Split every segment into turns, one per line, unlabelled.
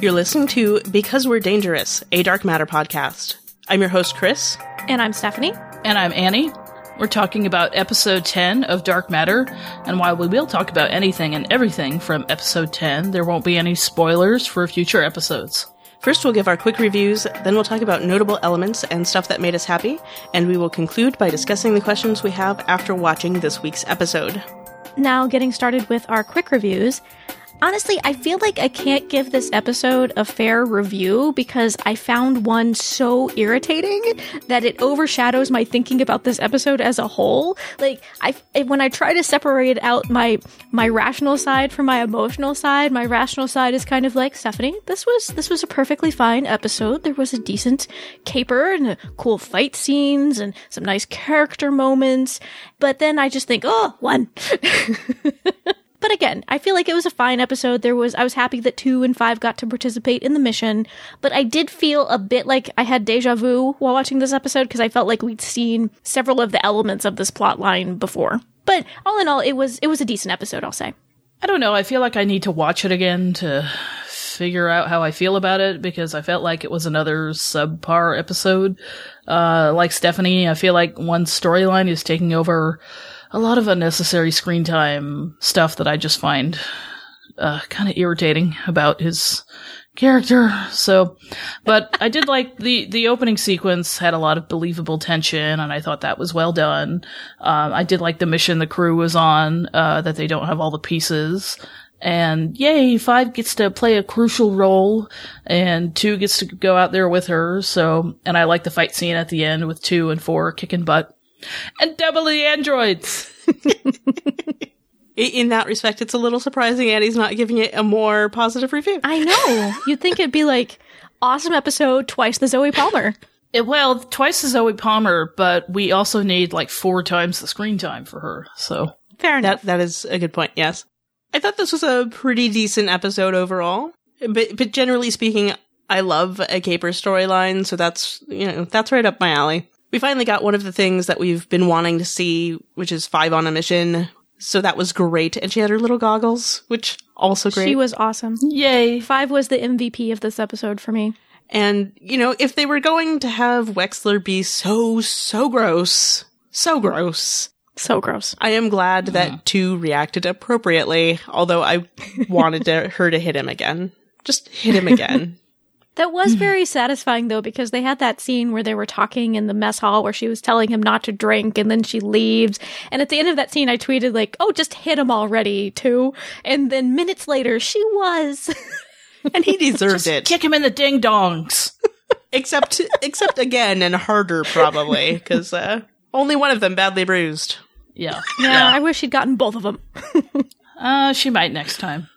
You're listening to Because We're Dangerous, a Dark Matter podcast. I'm your host, Chris.
And I'm Stephanie.
And I'm Annie. We're talking about episode 10 of Dark Matter, and while we will talk about anything and everything from episode 10, there won't be any spoilers for future episodes.
First, we'll give our quick reviews, then we'll talk about notable elements and stuff that made us happy, and we will conclude by discussing the questions we have after watching this week's episode.
Now, getting started with our quick reviews. Honestly, I feel like I can't give this episode a fair review because I found one so irritating that it overshadows my thinking about this episode as a whole. Like, I when I try to separate out my my rational side from my emotional side, my rational side is kind of like Stephanie. This was this was a perfectly fine episode. There was a decent caper and cool fight scenes and some nice character moments. But then I just think, oh, one. But again, I feel like it was a fine episode. There was, I was happy that two and five got to participate in the mission, but I did feel a bit like I had deja vu while watching this episode because I felt like we'd seen several of the elements of this plot line before. But all in all, it was, it was a decent episode, I'll say.
I don't know. I feel like I need to watch it again to figure out how I feel about it because I felt like it was another subpar episode. Uh, like Stephanie, I feel like one storyline is taking over a lot of unnecessary screen time stuff that I just find uh, kind of irritating about his character. So, but I did like the the opening sequence had a lot of believable tension, and I thought that was well done. Um, I did like the mission the crew was on, uh, that they don't have all the pieces. And yay, five gets to play a crucial role, and two gets to go out there with her. So, and I like the fight scene at the end with two and four kicking butt and double the androids.
In that respect, it's a little surprising Annie's not giving it a more positive review.
I know. You'd think it'd be like, awesome episode, twice the Zoe Palmer.
It, well, twice the Zoe Palmer, but we also need like four times the screen time for her. So
fair enough.
That, that is a good point. Yes, I thought this was a pretty decent episode overall. But but generally speaking, I love a caper storyline, so that's you know that's right up my alley we finally got one of the things that we've been wanting to see, which is Five on a Mission. So that was great. And she had her little goggles, which also great.
She was awesome.
Yay.
Five was the MVP of this episode for me.
And, you know, if they were going to have Wexler be so, so gross, so gross.
So gross.
I am glad that uh-huh. two reacted appropriately, although I wanted to, her to hit him again. Just hit him again.
That was very satisfying though, because they had that scene where they were talking in the mess hall where she was telling him not to drink and then she leaves. And at the end of that scene, I tweeted like, oh, just hit him already too. And then minutes later, she was.
and he deserved it.
Kick him in the ding dongs.
except, except again and harder probably, because, uh, only one of them badly bruised.
Yeah.
yeah. Yeah, I wish he'd gotten both of them.
uh, she might next time.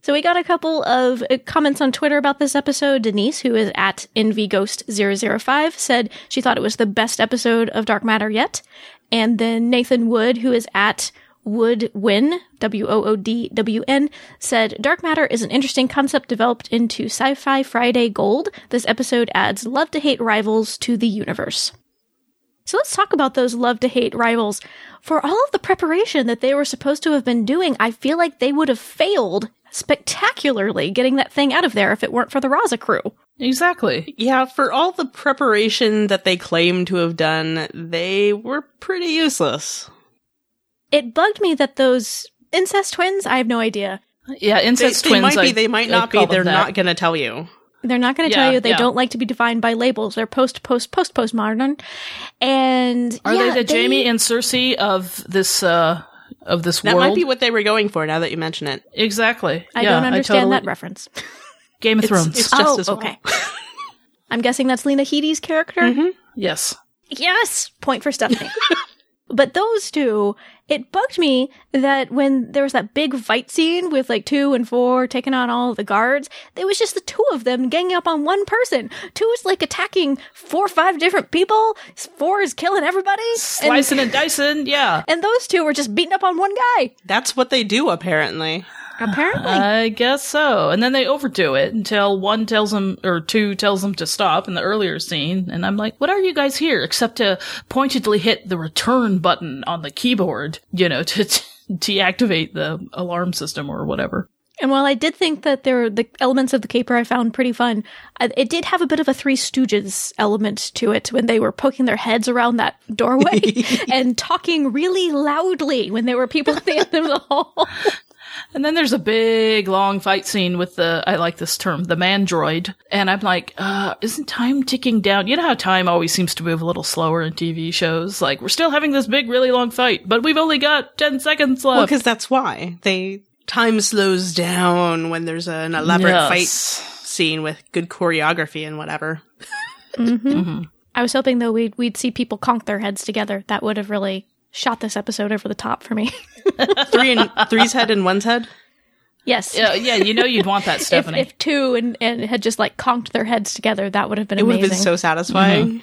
So we got a couple of uh, comments on Twitter about this episode. Denise, who is at NVGhost005, said she thought it was the best episode of Dark Matter yet. And then Nathan Wood, who is at Woodwin, W-O-O-D-W-N, said, Dark Matter is an interesting concept developed into Sci-Fi Friday Gold. This episode adds love-to-hate rivals to the universe. So let's talk about those love to hate rivals. For all of the preparation that they were supposed to have been doing, I feel like they would have failed spectacularly getting that thing out of there if it weren't for the Raza crew.
Exactly.
Yeah, for all the preparation that they claim to have done, they were pretty useless.
It bugged me that those incest twins, I have no idea.
Yeah, incest
they,
twins.
They might be, they might not be, they're not going to tell you.
They're not going to yeah, tell you. They yeah. don't like to be defined by labels. They're post, post, post, postmodern. And
are
yeah,
they the they, Jamie and Cersei of this uh of this
that
world.
That might be what they were going for. Now that you mention it,
exactly.
I yeah, don't understand totally... that reference.
Game of
it's,
Thrones.
It's just
oh,
as well.
okay. I'm guessing that's Lena Headey's character.
Mm-hmm.
Yes.
Yes. Point for Stephanie. But those two, it bugged me that when there was that big fight scene with like two and four taking on all the guards, it was just the two of them ganging up on one person. Two is like attacking four or five different people. Four is killing everybody.
Slicing and, and dicing, yeah.
And those two were just beating up on one guy.
That's what they do, apparently.
Apparently.
I guess so. And then they overdo it until one tells them, or two tells them to stop in the earlier scene. And I'm like, what are you guys here except to pointedly hit the return button on the keyboard, you know, to t- deactivate the alarm system or whatever.
And while I did think that there were the elements of the caper I found pretty fun, it did have a bit of a Three Stooges element to it when they were poking their heads around that doorway and talking really loudly when there were people at the end of the hall.
And then there's a big long fight scene with the, I like this term, the mandroid. And I'm like, uh, isn't time ticking down? You know how time always seems to move a little slower in TV shows? Like, we're still having this big, really long fight, but we've only got 10 seconds left.
Well, because that's why they time slows down when there's an elaborate
Yes.
fight scene with good choreography and whatever.
I was hoping though we'd we'd see people conk their heads together. That would have really shot this episode over the top for me.
Three and three's head and one's head.
yes.
Yeah, yeah, you know you'd want that,
If,
Stephanie.
if two and, and had just like conked their heads together, that would have been
It would have been so satisfying.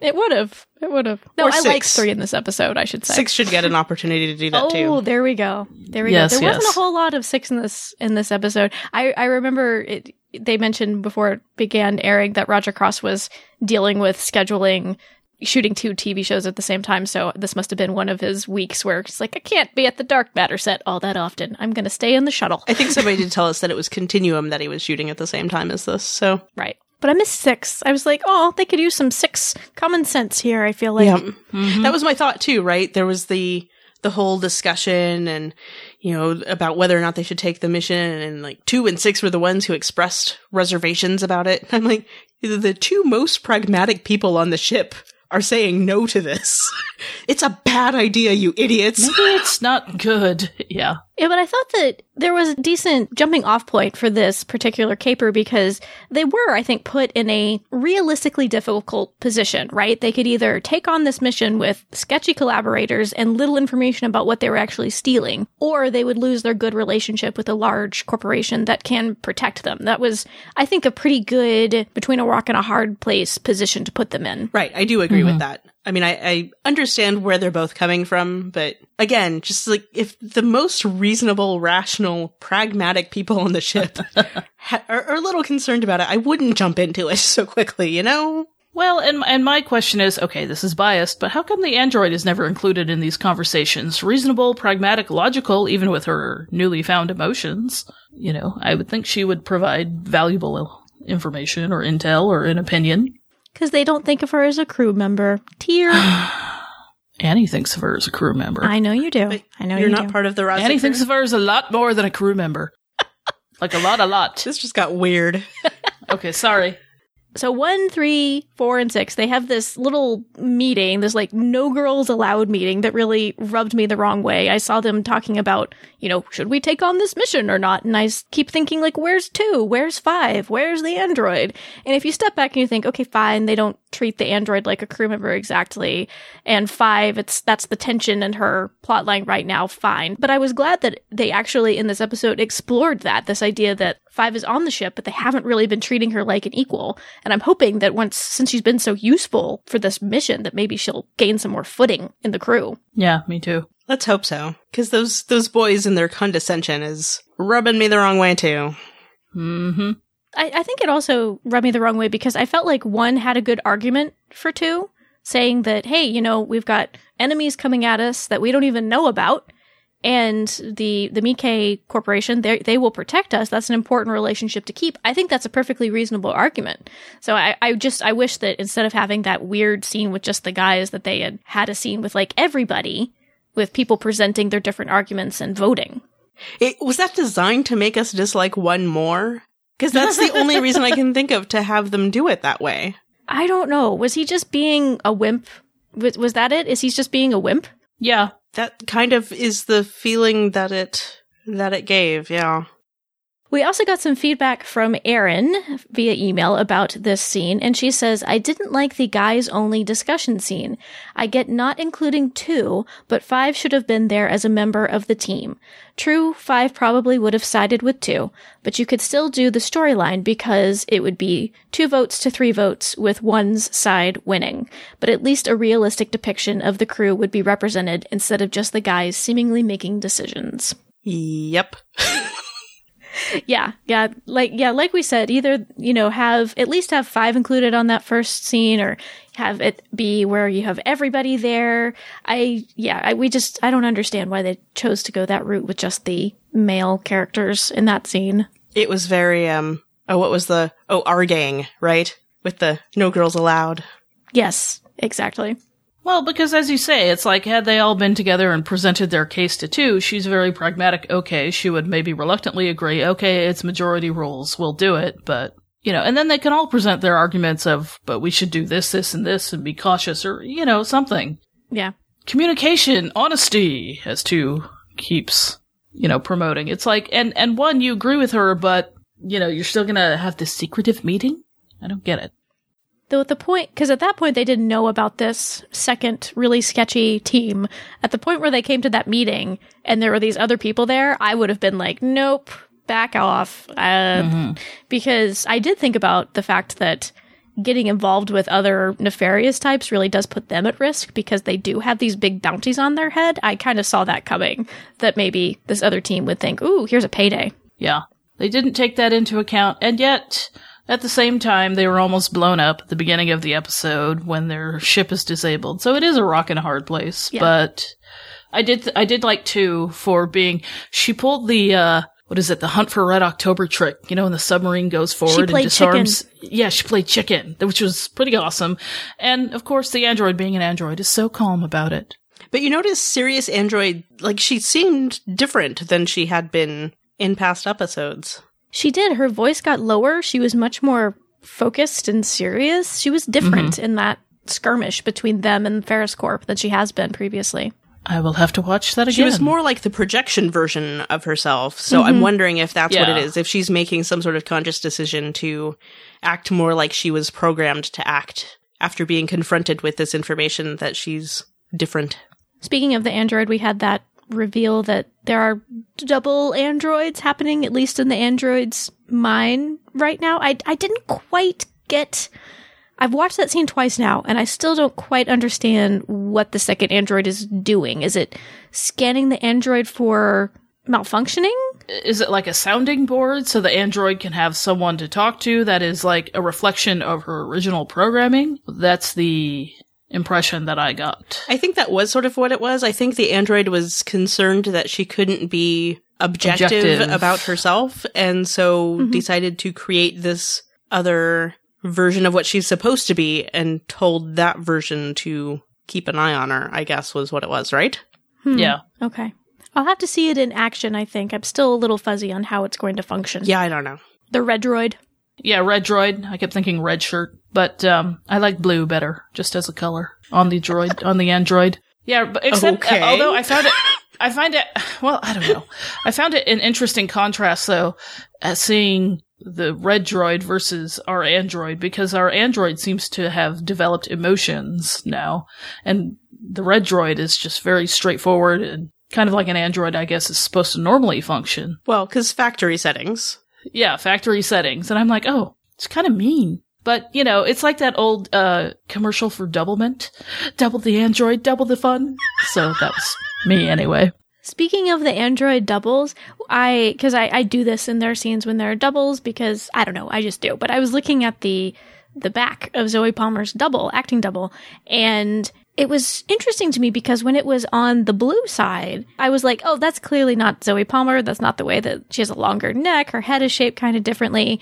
it would have. It would have. No,
Or
I like three in this episode. I should say.
Six should get an opportunity to do that
Oh,
too.
there we go. There we
Yes,
go. There wasn't a whole lot of six in this in this episode. I I remember it, they mentioned before it began airing that Roger Cross was dealing with scheduling shooting two TV shows at the same time. So this must have been one of his weeks where he's like, I can't be at the Dark Matter set all that often. I'm going to stay in the shuttle.
I think somebody did tell us that it was Continuum that he was shooting at the same time as this. So
Right. But I missed six. I was like, oh, they could use some six common sense here. I feel like.
yeah, mm-hmm. Mm-hmm. that was my thought too. Right? There was the the whole discussion and you know about whether or not they should take the mission, and like two and six were the ones who expressed reservations about it. I'm like, the two most pragmatic people on the ship are saying no to this. it's a bad idea, you idiots.
Maybe it's not good. Yeah.
Yeah, but I thought that there was a decent jumping off point for this particular caper because they were, I think, put in a realistically difficult position, right? They could either take on this mission with sketchy collaborators and little information about what they were actually stealing, or they would lose their good relationship with a large corporation that can protect them. That was, I think, a pretty good between a rock and a hard place position to put them in.
Right, I do agree with mm-hmm. that. I mean, I, I understand where they're both coming from, but again, just like if the most reasonable, rational, pragmatic people on the ship ha- are, are a little concerned about it, I wouldn't jump into it so quickly, you know?
Well, and and my question is, okay, this is biased, but how come the android is never included in these conversations? Reasonable, pragmatic, logical, even with her newly found emotions. You know, I would think she would provide valuable information or intel or an opinion.
Because they don't think of her as a crew member. Tear.
Annie thinks of her as a crew member.
I know you do. I know
You're
you
not
do.
part of the Raza
Annie
crew?
thinks of her as a lot more than a crew member. like a lot, a lot.
This just got weird.
Okay, sorry.
So one, three, four, and six, they have this little meeting, this like no girls allowed meeting that really rubbed me the wrong way. I saw them talking about, you know, should we take on this mission or not? And I keep thinking like, where's two? Where's five? Where's the android? And if you step back and you think, okay, fine, they don't treat the android like a crew member exactly. And five, it's, that's the tension in her plotline right now, fine. But I was glad that they actually in this episode explored that, this idea that Five is on the ship, but they haven't really been treating her like an equal. And I'm hoping that once, since she's been so useful for this mission, that maybe she'll gain some more footing in the crew.
Yeah, me too.
Let's hope so. Because those, those boys and their condescension is rubbing me the wrong way too.
Mm-hmm.
I, I think it also rubbed me the wrong way because I felt like one had a good argument for two, saying that, hey, you know, we've got enemies coming at us that we don't even know about. And the the Mikkei Corporation, they they will protect us. That's an important relationship to keep. I think that's a perfectly reasonable argument. So I, I just I wish that instead of having that weird scene with just the guys, that they had had a scene with like everybody, with people presenting their different arguments and voting.
It, was that designed to make us dislike one more? Because that's the only reason I can think of to have them do it that way.
I don't know. Was he just being a wimp? Was, was that it? Is he just being a wimp?
Yeah.
That kind of is the feeling that it that it gave, yeah.
We also got some feedback from Erin via email about this scene, and she says, I didn't like the guys only discussion scene. I get not including two, but five should have been there as a member of the team. True, five probably would have sided with two, but you could still do the storyline because it would be two votes to three votes with one's side winning. But at least a realistic depiction of the crew would be represented instead of just the guys seemingly making decisions.
Yep.
yeah, yeah, like yeah, like we said, either you know have at least have five included on that first scene, or have it be where you have everybody there. I yeah, I, we just I don't understand why they chose to go that route with just the male characters in that scene.
It was very um oh what was the oh our gang, right? With the no girls allowed.
Yes, exactly.
Well, because as you say, it's like had they all been together and presented their case to two, she's very pragmatic. Okay, she would maybe reluctantly agree. Okay, it's majority rules. We'll do it. But, you know, and then they can all present their arguments of, but we should do this, this, and this and be cautious or, you know, something.
Yeah.
Communication, honesty, as two keeps, you know, promoting. It's like, and, and one, you agree with her, but, you know, you're still gonna have this secretive meeting? I don't get it.
Though at the point, because at that point they didn't know about this second really sketchy team. At the point where they came to that meeting and there were these other people there, I would have been like, nope, back off. Uh, Because I did think about the fact that getting involved with other nefarious types really does put them at risk because they do have these big bounties on their head. I kind of saw that coming, that maybe this other team would think, ooh, here's a payday.
Yeah. They didn't take that into account, and yet, at the same time, they were almost blown up at the beginning of the episode when their ship is disabled. So it is a rock and a hard place.
Yeah.
But I did, th- I did like two for being, she pulled the, uh, what is it, the hunt for Red October trick, you know, when the submarine goes forward and
played
disarms. Yeah, she played chicken, which was pretty awesome. And of course, the android being an android is so calm about it.
But you notice Sirius Android like she seemed different than she had been in past episodes.
She did. Her voice got lower. She was much more focused and serious. She was different mm-hmm. in that skirmish between them and Ferrous Corp than she has been previously.
I will have to watch that again.
She was more like the projection version of herself. So I'm mm-hmm. wondering if that's what it is. If she's making some sort of conscious decision to act more like she was programmed to act after being confronted with this information that she's different.
Speaking of the android, we had that reveal that there are double androids happening, at least in the android's mind right now. I, I didn't quite get. I've watched that scene twice now, and I still don't quite understand what the second android is doing. Is it scanning the android for malfunctioning?
is it like a sounding board so the android can have someone to talk to that is like a reflection of her original programming? That's the impression that I got.
I think that was sort of what it was. I think the android was concerned that she couldn't be objective,
Objective.
about herself, and so mm-hmm. decided to create this other version of what she's supposed to be and told that version to keep an eye on her, I guess was what it was, right? Hmm.
Yeah.
Okay. I'll have to see it in action, I think. I'm still a little fuzzy on how it's going to function.
Yeah, I don't know.
The red droid.
Yeah, red droid. I kept thinking red shirt, but um I like blue better just as a color on the droid on the android. Yeah, but except
Okay.
although I found it I find it well, I don't know. I found it an interesting contrast though as seeing the red droid versus our android because our android seems to have developed emotions now and the red droid is just very straightforward and kind of like an android I guess is supposed to normally function.
Well, because factory settings.
Yeah, factory settings. And I'm like, oh, it's kind of mean. But, you know, it's like that old uh commercial for Doublemint. Double the android, double the fun. So that was me anyway.
Speaking of the android doubles, I because I, I do this in their scenes when there are doubles because I don't know, I just do. But I was looking at the the back of Zoe Palmer's double, acting double, and it was interesting to me because when it was on the blue side, I was like, oh, that's clearly not Zoe Palmer. That's not the way that she has a longer neck. Her head is shaped kind of differently.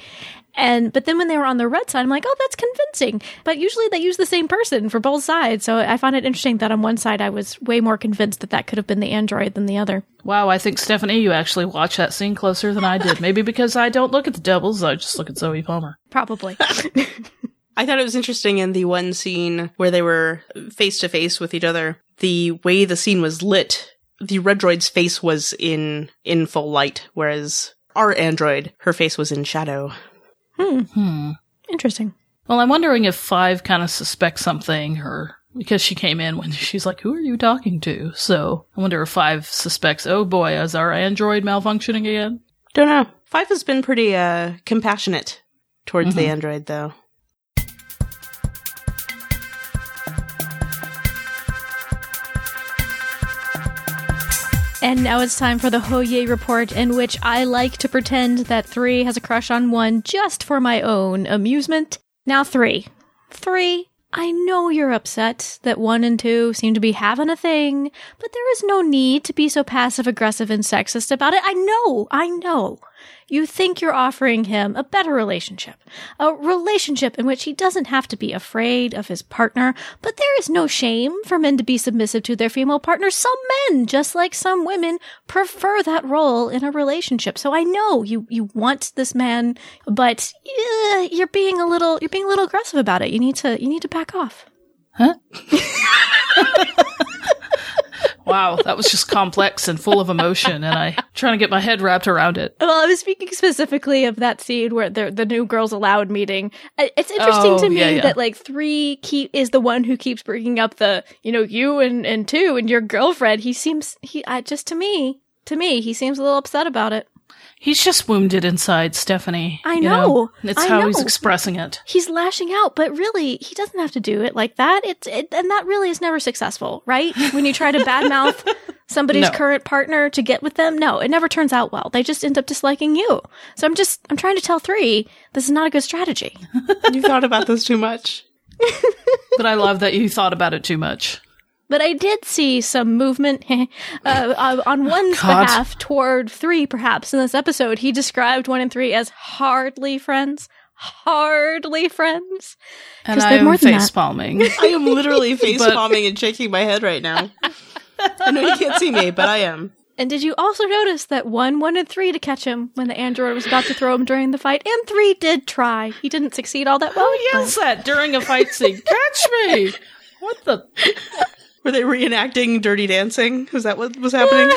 And, but then when they were on the red side, I'm like, oh, that's convincing. But usually they use the same person for both sides. So I found it interesting that on one side I was way more convinced that that could have been the android than the other.
Wow, I think Stephanie, you actually watched that scene closer than I did. Maybe because I don't look at the doubles, I just look at Zoe Palmer.
Probably.
I thought it was interesting in the one scene where they were face to face with each other. The way the scene was lit, the red droid's face was in in full light, whereas our android, her face was in shadow.
Hmm. hmm.
Interesting.
Well, I'm wondering if Five kind of suspects something, or because she came in when she's like, "Who are you talking to?" So I wonder if Five suspects. Oh boy, is our android malfunctioning again?
Don't know. Five has been pretty uh compassionate towards the android though.
And now it's time for the Hoye report, in which I like to pretend that three has a crush on one just for my own amusement. Now, three. Three. I know you're upset that one and two seem to be having a thing, but there is no need to be so passive aggressive and sexist about it. I know, I know. You think you're offering him a better relationship. A relationship in which he doesn't have to be afraid of his partner, but there is no shame for men to be submissive to their female partners. Some men, just like some women, prefer that role in a relationship. So I know you, you want this man, but uh, you're being a little, you're being a little aggressive about it. You need to, you need to back off.
Huh? wow, that was just complex and full of emotion, and I trying to get my head wrapped around it.
Well, I was speaking specifically of that scene where the the new girls allowed meeting. It's interesting
Oh,
to me
yeah, yeah.
that like three keep is the one who keeps bringing up the you know you and and two and your girlfriend. He seems he uh, just to me to me he seems a little upset about it.
He's just wounded inside, Stephanie.
I
you
know.
It's
I
how he's expressing it.
He's lashing out, but really he doesn't have to do it like that. It's it, and that really is never successful, right? When you try to badmouth somebody's
No.
current partner to get with them, no, it never turns out well. They just end up disliking you. So I'm just I'm trying to tell three this is not a good strategy.
You thought about this too much.
But I love that you thought about it too much.
But I did see some movement uh, uh, on one's
God.
behalf toward three, perhaps in this episode. He described one and three as hardly friends. Hardly friends.
And
'Cause
I am
more
face palming.
I am literally face
But-
palming and shaking my head right now. I know you can't see me, but I am.
And did you also notice that one wanted three to catch him when the android was about to throw him during the fight? And three did try. He didn't succeed all that well.
Oh, yes, that during a fight scene. Catch me! What the?
Were they reenacting Dirty Dancing? Was that what was happening?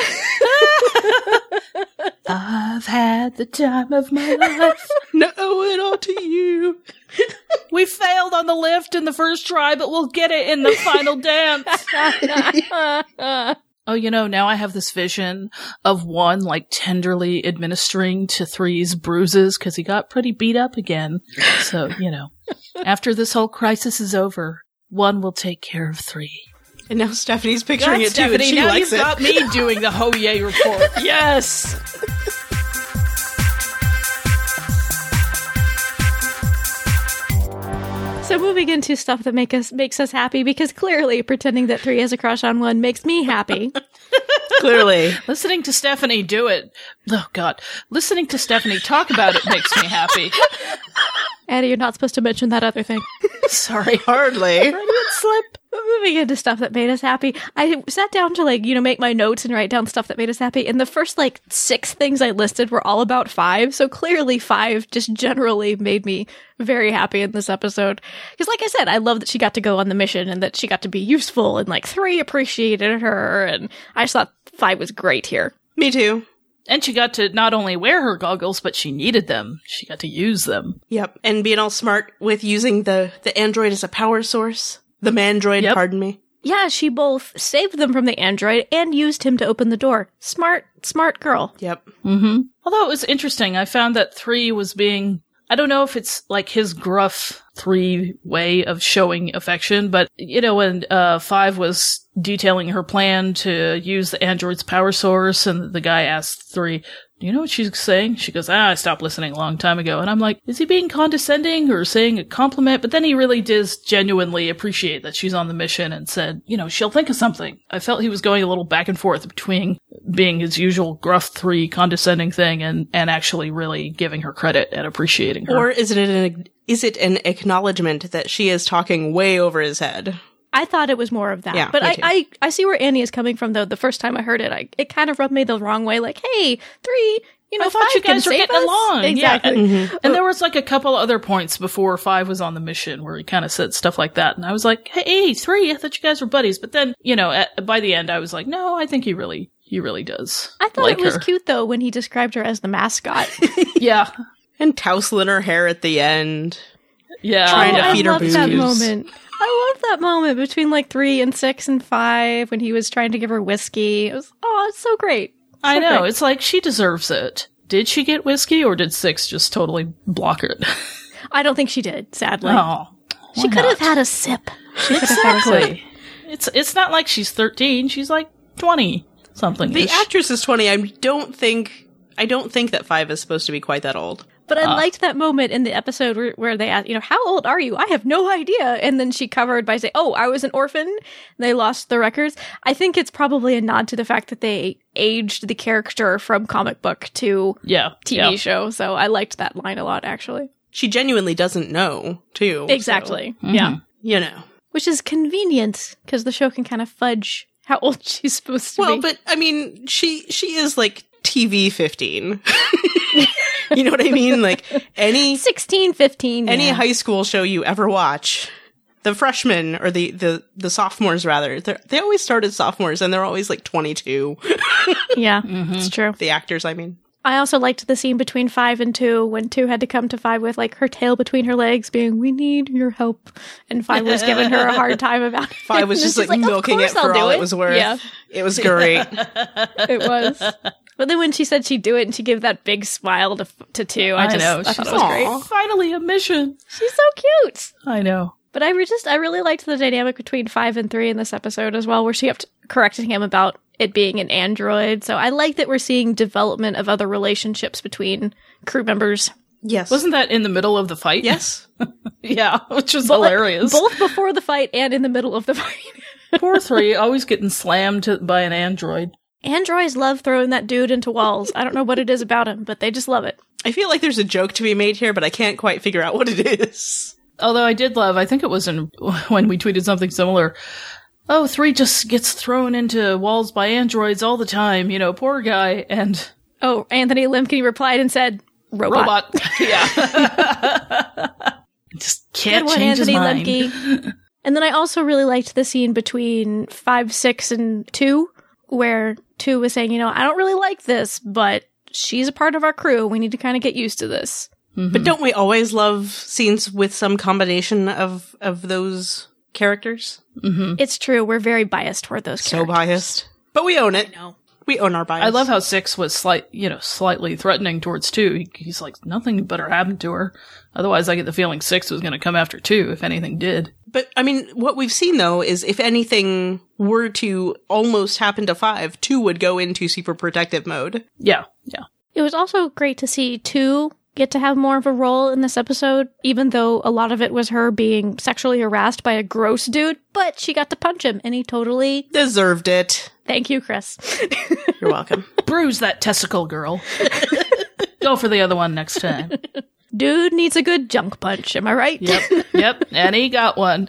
I've had the time of my life.
no, it all to you.
We failed on the lift in the first try, but we'll get it in the final dance. Oh, you know, now I have this vision of one like tenderly administering to three's bruises because he got pretty beat up again. So, you know, after this whole crisis is over, one will take care of three.
And now Stephanie's picturing
God,
it too, and
Stephanie,
she
now
likes
you've
it.
got me doing the Hoye report. Yes.
So moving into stuff that make us makes us happy because clearly pretending that three has a crush on one makes me happy.
Clearly,
Listening to Stephanie do it. Oh, God. Listening to Stephanie talk about it makes me happy.
Addie, you're not supposed to mention that other thing.
Sorry.
hardly.
Freudian slip.
But moving into stuff that made us happy, I sat down to like, you know, make my notes and write down stuff that made us happy. And the first like six things I listed were all about five. So clearly five just generally made me very happy in this episode. Cause like I said, I love that she got to go on the mission and that she got to be useful and like three appreciated her. And I just thought five was great here.
Me too.
And she got to not only wear her goggles, but she needed them. She got to use them.
Yep, and being all smart with using the the android as a power source. The mandroid,
Yep.
pardon me.
Yeah, she both saved them from the android and used him to open the door. Smart, smart girl.
Yep.
Mm-hmm. Although it was interesting, I found that three was being. I don't know if it's like his gruff three way of showing affection, but you know, when uh, five was detailing her plan to use the android's power source, and the guy asked three, "Do you know what she's saying?" She goes, "Ah, I stopped listening a long time ago." And I'm like, "Is he being condescending or saying a compliment?" But then he really does genuinely appreciate that she's on the mission and said, "You know, she'll think of something." I felt he was going a little back and forth between being his usual gruff three condescending thing and and actually really giving her credit and appreciating her.
Or is it an is it an acknowledgement that she is talking way over his head?
I thought it was more of that.
Yeah,
but I. I, I see where Annie is coming from though. The first time I heard it, I, it kind of rubbed me the wrong way. Like, hey, three, you know,
I thought
five
you guys were
save
getting
us.
along.
Exactly.
Yeah. And, mm-hmm. and there was like a couple other points before five was on the mission where he kind of said stuff like that. And I was like, hey, three, I thought you guys were buddies. But then, you know, at, by the end, I was like, no, I think he really, he really does.
I thought
like
it was
her.
cute though when he described her as the mascot.
Yeah.
And tousling her hair at the end.
Yeah.
Trying to
Oh, I
feed her
loved that moment. I love that moment between like three and six and five when he was trying to give her whiskey. It was oh, it's so great.
I know.
great.
It's like she deserves it. Did she get whiskey or did six just totally block it?
I don't think she did. Sadly,
oh.
she
why
could have had a sip. She could have had a sip.
Exactly. It's it's not like she's 13. She's like 20. something.
The actress is 20. I don't think I don't think that 5 is supposed to be quite that old.
But I ah. liked that moment in the episode where, where they asked, you know, how old are you? I have no idea. And then she covered by saying, oh, I was an orphan. They lost the records. I think it's probably a nod to the fact that they aged the character from comic book to
yeah,
TV
yeah.
show. So I liked that line a lot, actually.
She genuinely doesn't know, too. so,
Exactly. Mm-hmm. Yeah.
you know.
Which is convenient because the show can kind of fudge how old she's supposed to
Well,
be.
Well, but I mean, she she is like TV 15. you know what I mean? Like any
16, 15.
any
yeah.
high school show you ever watch, the freshmen or the the the sophomores rather, they they always start as sophomores and they're always like 22.
yeah, mm-hmm. it's true.
the actors, I mean.
I also liked the scene between five and two when two had to come to five with like her tail between her legs, being "We need your help," and five was giving her a hard time about it.
Five was just
she's
like, milking it
I'll
for all it was worth.
Yeah,
It was great.
it was. But then when she said she'd do it and she gave that big smile to to two, I,
I
just
know.
I thought it was great.
Finally, a mission.
She's so cute.
I know.
But I just I really liked the dynamic between five and three in this episode as well, where she kept correcting him about it being an android. So I like that we're seeing development of other relationships between crew members.
yes.
Wasn't that in the middle of the fight?
yes.
Yeah, which was
But, uh, like,
hilarious.
both before the fight and in the middle of the fight.
Poor three, always getting slammed to, by an android.
Androids love throwing that dude into walls. I don't know what it is about him, but they just love it.
I feel like there's a joke to be made here, but I can't quite figure out what it is.
Although I did love, I think it was in when we tweeted something similar. Oh, three just gets thrown into walls by androids all the time. You know, poor guy and
Oh, Anthony Lemke replied and said, "Robot."
robot. yeah, just can't
Good one,
change
Anthony
his mind.
Lemke. and then I also really liked the scene between five, six, and two, where two was saying, you know, I don't really like this, but she's a part of our crew. We need to kind of get used to this. Mm-hmm.
But don't we always love scenes with some combination of of those characters? Mm-hmm.
It's true. We're very biased toward those characters.
So
characters.
biased. But we own it.
No.
We own our bias.
I love how six was slight, you know, slightly threatening towards two. He, he's like, nothing better happened to her. Otherwise, I get the feeling six was going to come after two if anything did.
But I mean, what we've seen though is if anything were to almost happen to five, two would go into super protective mode.
Yeah, yeah.
It was also great to see two get to have more of a role in this episode, even though a lot of it was her being sexually harassed by a gross dude, but she got to punch him and he totally
Deserved it.
thank you, Chris.
You're welcome.
Bruise that testicle, girl. Go for the other one next time.
dude needs a good junk punch, am I right?
Yep, yep. And he got one.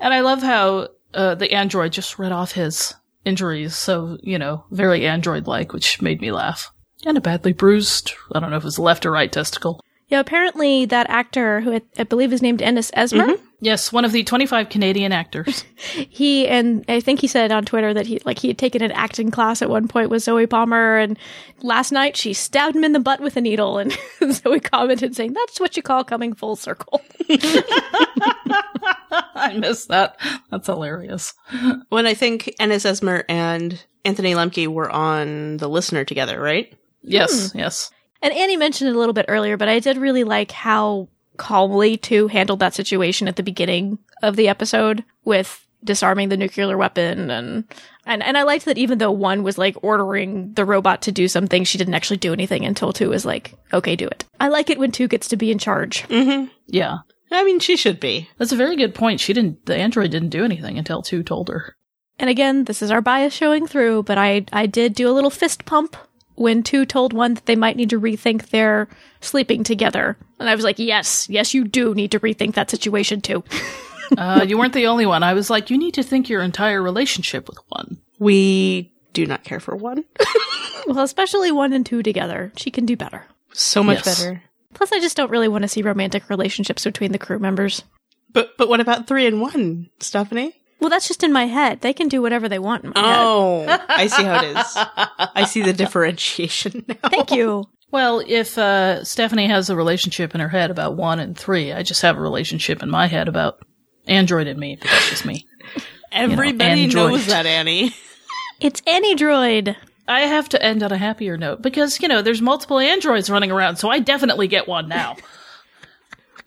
And I love how uh, the android just read off his injuries, so you know, very android-like, which made me laugh. And a badly bruised, I don't know if it was left or right testicle.
Yeah, apparently that actor who I, I believe is named Ennis Esmer, mm-hmm.
Yes, one of the 25 Canadian actors.
he and I think he said on Twitter that he like he had taken an acting class at one point with Zoe Palmer, and last night she stabbed him in the butt with a needle, and Zoe commented saying, "That's what you call coming full circle."
I missed that. That's hilarious.
when I think Ennis Esmer and Anthony Lemke were on The Listener together, right?
Yes, hmm. yes.
And Annie mentioned it a little bit earlier, but I did really like how calmly two handled that situation at the beginning of the episode with disarming the nuclear weapon and and and I liked that even though one was like ordering the robot to do something, she didn't actually do anything until two was like, "Okay, do it." I like it when two gets to be in charge. Mm-hmm.
Yeah.
I mean, she should be.
That's a very good point. She didn't, the android didn't do anything until two told her.
And again, this is our bias showing through, but I I did do a little fist pump when two told one that they might need to rethink their sleeping together. And I was like, "Yes, yes, you do need to rethink that situation too."
Uh, you weren't the only one. I was like, you need to think your entire relationship with one.
We do not care for one.
Well, especially one and two together. She can do better.
so much
Yes.
better.
Plus, I just don't really want to see romantic relationships between the crew members.
But but what about three and one, Stephanie?
Well, that's just in my head. They can do whatever they want in my head.
Oh, I see how it is. I see the differentiation now.
Thank you.
Well, if uh, Stephanie has a relationship in her head about one and three, I just have a relationship in my head about Android and me, but that's just me.
Everybody
Android.
knows that, Annie.
It's any droid.
I have to end on a happier note because, you know, there's multiple androids running around, so I definitely get one now.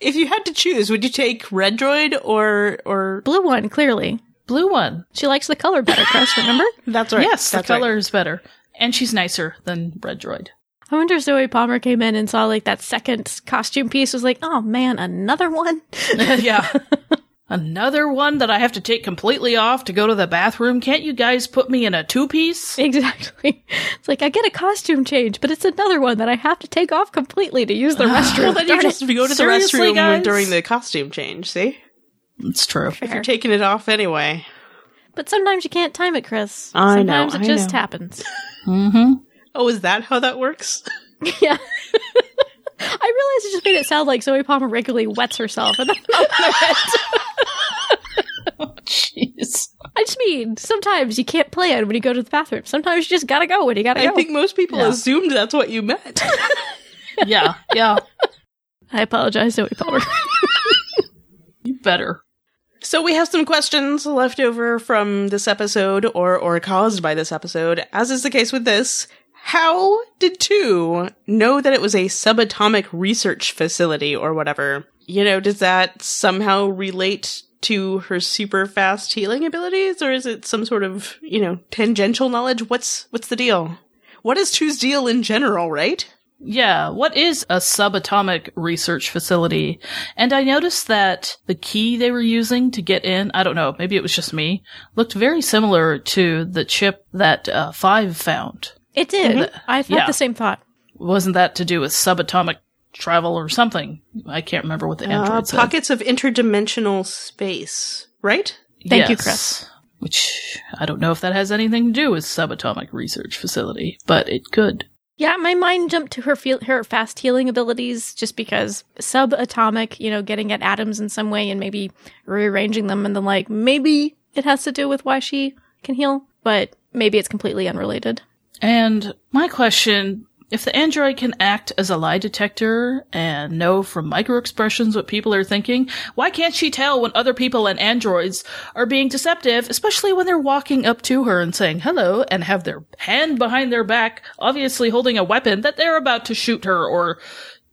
If you had to choose, would you take Red Droid or or
Blue one, clearly.
Blue one.
She likes the color better, Chris, remember?
That's right.
yes, the
That's right.
color is better. And she's nicer than Red Droid.
I wonder if Zoe Palmer came in and saw like that second costume piece was like, oh man, another one?
yeah. Another one that I have to take completely off to go to the bathroom. Can't you guys put me in a two piece?
exactly. It's like I get a costume change, but it's another one that I have to take off completely to use the restroom.
Well, then you
Darn
just
it.
go to the restroom
guys?
during the costume change. See,
It's true.
if you're taking it off anyway.
But sometimes you can't time it, Chris.
I know,
Sometimes it
I
just
know.
happens.
Mm-hmm.
Oh, is that how that works?
yeah. I realized it just made it sound like Zoe Palmer regularly wets herself, and that's not what I meant.
Jeez.
I just mean sometimes you can't plan when you go to the bathroom. Sometimes you just gotta go when you gotta
I
go.
I think most people
Yeah.
assumed that's what you meant.
Yeah, yeah.
I apologize, Zoe Palmer.
You better.
So we have some questions left over from this episode or or caused by this episode. As is the case with this, how did two know that it was a subatomic research facility or whatever? You know, does that somehow relate to her super fast healing abilities or is it some sort of, you know, tangential knowledge? What's what's the deal? What is two's deal in general, right?
Yeah, what is a subatomic research facility? And I noticed that the key they were using to get in, I don't know, maybe it was just me, looked very similar to the chip that uh, Five found.
It did. I had
Yeah.
the same thought.
Wasn't that to do with subatomic travel or something? I can't remember what the
Uh,
android said.
pockets of interdimensional space, right?
Thank you, Chris.
Which I don't know if that has anything to do with subatomic research facility, but it could.
Yeah, my mind jumped to her feel her fast healing abilities just because subatomic, you know, getting at atoms in some way and maybe rearranging them and then like maybe it has to do with why she can heal, but maybe it's completely unrelated.
And my question if the android can act as a lie detector and know from microexpressions what people are thinking, why can't she tell when other people and androids are being deceptive, especially when they're walking up to her and saying hello and have their hand behind their back, obviously holding a weapon that they're about to shoot her or,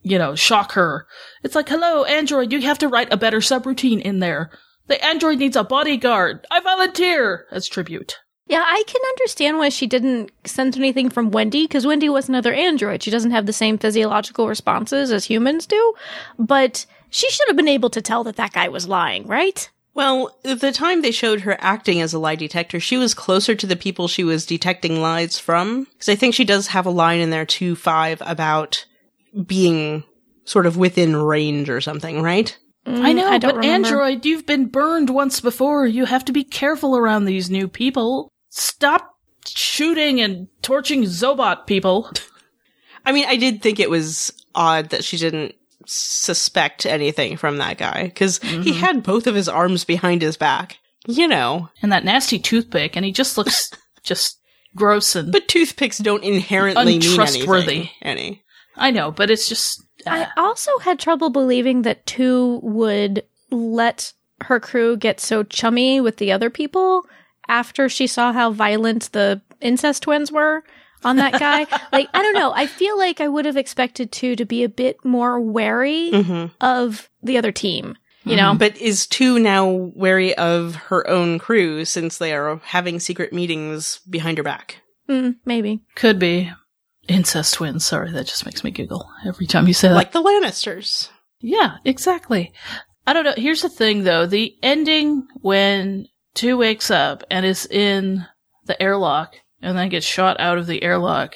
you know, shock her? It's like, hello, android, you have to write a better subroutine in there. The android needs a bodyguard. I volunteer as tribute.
Yeah, I can understand why she didn't sense anything from Wendy because Wendy was another android. She doesn't have the same physiological responses as humans do, but she should have been able to tell that that guy was lying, right?
Well, the time they showed her acting as a lie detector, she was closer to the people she was detecting lies from. Because I think she does have a line in there too, five, about being sort of within range or something, right?
I know,
Mm, I don't
but
remember.
Android, you've been burned once before. You have to be careful around these new people. Stop shooting and torching Zobot people.
I mean, I did think it was odd that she didn't suspect anything from that guy, because he had both of his arms behind his back. You know,
And that nasty toothpick, and he just looks just gross and.
but toothpicks don't inherently mean anything. Any.
I know, but it's just.
I
uh,
also had trouble believing that two would let her crew get so chummy with the other people after she saw how violent the incest twins were on that guy. like, I don't know. I feel like I would have expected two to be a bit more wary
hmm
of the other team, you know?
But is two now wary of her own crew since they are having secret meetings behind her back?
Mm, maybe.
could be. Incest twins. Sorry, that just makes me giggle every time you say that.
Like the Lannisters.
Yeah, exactly. I don't know. Here's the thing though. The ending when two wakes up and is in the airlock and then gets shot out of the airlock.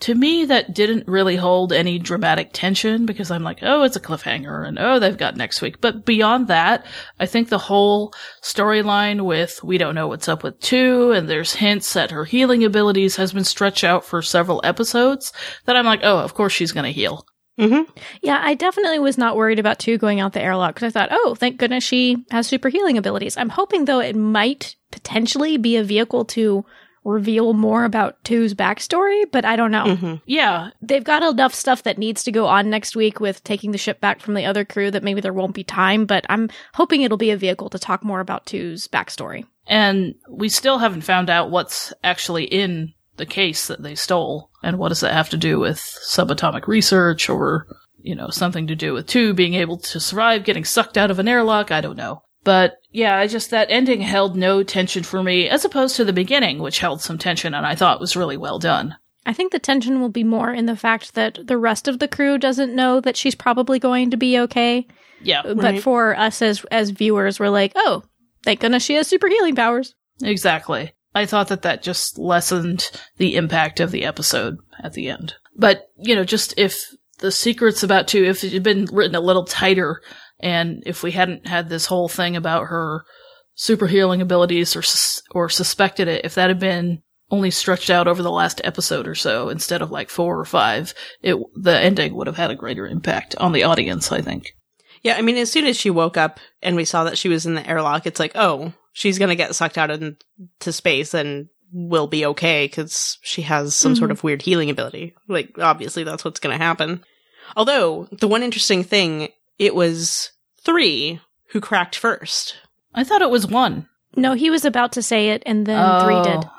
To me, that didn't really hold any dramatic tension because I'm like, oh, it's a cliffhanger and oh, they've got next week. But beyond that, I think the whole storyline with we don't know what's up with two and there's hints that her healing abilities has been stretched out for several episodes that I'm like, oh, of course she's going to heal.
Mm-hmm.
Yeah, I definitely was not worried about two going out the airlock because I thought, oh, thank goodness she has super healing abilities. I'm hoping though it might potentially be a vehicle to reveal more about two's backstory, but I don't know.
Mm-hmm.
Yeah,
They've got enough stuff that needs to go on next week with taking the ship back from the other crew that maybe there won't be time, but I'm hoping it'll be a vehicle to talk more about two's backstory.
And we still haven't found out what's actually in the case that they stole. And what does that have to do with subatomic research or, you know, something to do with two being able to survive getting sucked out of an airlock? I don't know. But yeah, I just, that ending held no tension for me, as opposed to the beginning, which held some tension and I thought was really well done.
I think the tension will be more in the fact that the rest of the crew doesn't know that she's probably going to be okay.
Yeah,
But
Right.
for us as as viewers, we're like, oh, thank goodness she has super healing powers.
exactly. I thought that that just lessened the impact of the episode at the end. But, you know, just if the secret's about to, if it had been written a little tighter and if we hadn't had this whole thing about her super healing abilities or, or suspected it, if that had been only stretched out over the last episode or so instead of like four or five, it, the ending would have had a greater impact on the audience, I think.
Yeah, I mean, as soon as she woke up and we saw that she was in the airlock, it's like, oh, she's gonna get sucked out into space and will be okay because she has some sort mm-hmm. of weird healing ability. Like, obviously, that's what's gonna happen. Although, the one interesting thing, it was three who cracked first.
I thought it was one.
No, he was about to say it, and then three did.
Oh.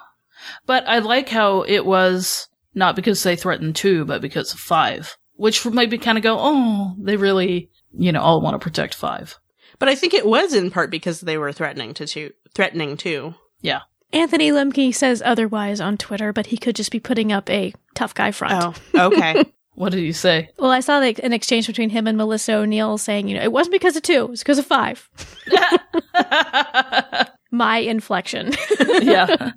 But I like how it was not because they threatened two, but because of five, which made me kind of go, oh, they really, you know, all want to protect five.
But I think it was in part because they were threatening to two, threatening too.
Yeah.
Anthony Lemke says otherwise on Twitter, but he could just be putting up a tough guy front.
Oh, okay.
What did you say?
Well, I saw like an exchange between him and Melissa O'Neill saying, you know, it wasn't because of two, it was because of five. My inflection.
yeah.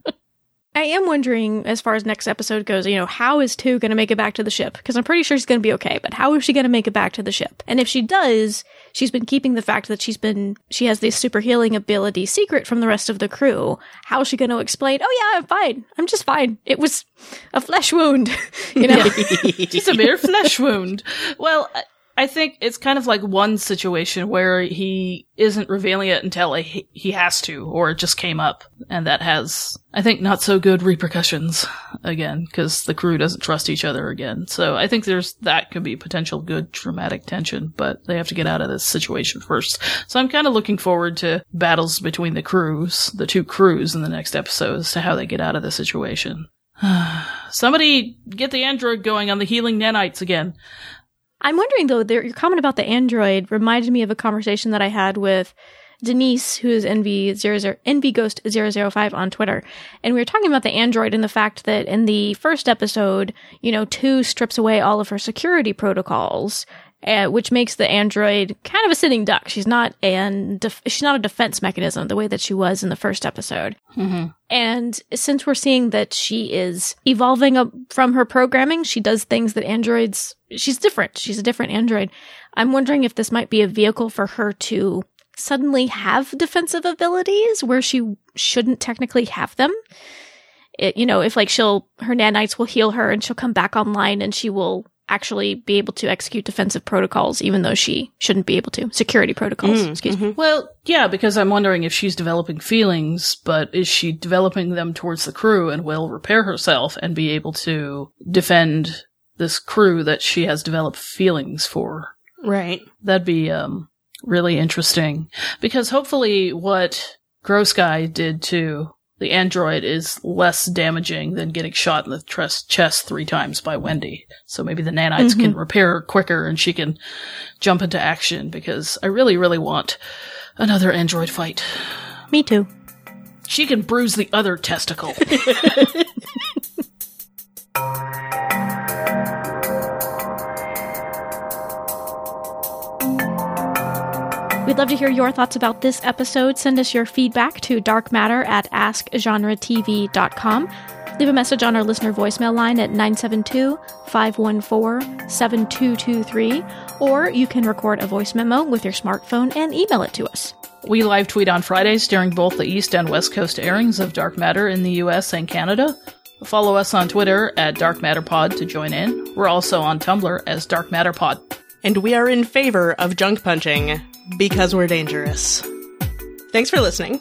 I am wondering, as far as next episode goes, you know, how is two going to make it back to the ship? Because I'm pretty sure she's going to be okay, but how is she going to make it back to the ship? And if she does, she's been keeping the fact that she's been, she has this super healing ability secret from the rest of the crew. How is she going to explain, oh yeah, I'm fine. I'm just fine. It was a flesh wound, you know?
Just a mere flesh wound. Well, uh, I- think it's kind of like one situation where he isn't revealing it until he, he has to, or it just came up. And that has, I think, not so good repercussions again, because the crew doesn't trust each other again. So I think there's, that could be potential good dramatic tension, but they have to get out of this situation first. So I'm kind of looking forward to battles between the crews, the two crews in the next episode as to how they get out of the situation. Somebody get the android going on the healing nanites again.
I'm wondering though, there, your comment about the android reminded me of a conversation that I had with Denise, who is NV zero zero NV Ghost 005 on Twitter, and we were talking about the android and the fact that in the first episode, you know, two strips away all of her security protocols. Uh, which makes the android kind of a sitting duck. She's not an def- she's not a defense mechanism the way that she was in the first episode. And since we're seeing that she is evolving up from her programming, she does things that androids, she's different. She's a different android. I'm wondering if this might be a vehicle for her to suddenly have defensive abilities where she shouldn't technically have them. It, you know, if like she'll, her nanites will heal her and she'll come back online and she will actually be able to execute defensive protocols, even though she shouldn't be able to. Security protocols,
Mm,
excuse me.
mhm.
Well, yeah, because I'm wondering if she's developing feelings, but is she developing them towards the crew and will repair herself and be able to defend this crew that she has developed feelings for?
Right.
That'd be um, really interesting because hopefully what Gross Guy did to the android is less damaging than getting shot in the tres- chest three times by Wendy. So maybe the nanites mm-hmm. can repair her quicker and she can jump into action because I really, really want another android fight.
Me too.
She can bruise the other testicle.
We'd love to hear your thoughts about this episode. Send us your feedback to darkmatter at askgenretv.com. Leave a message on our listener voicemail line at 972 514 7223, or you can record a voice memo with your smartphone and email it to us.
We live tweet on Fridays during both the East and West Coast airings of Dark Matter in the US and Canada. Follow us on Twitter at Dark Matter Pod to join in. We're also on Tumblr as Dark Matter Pod.
And we are in favor of junk punching because we're dangerous. Thanks for listening.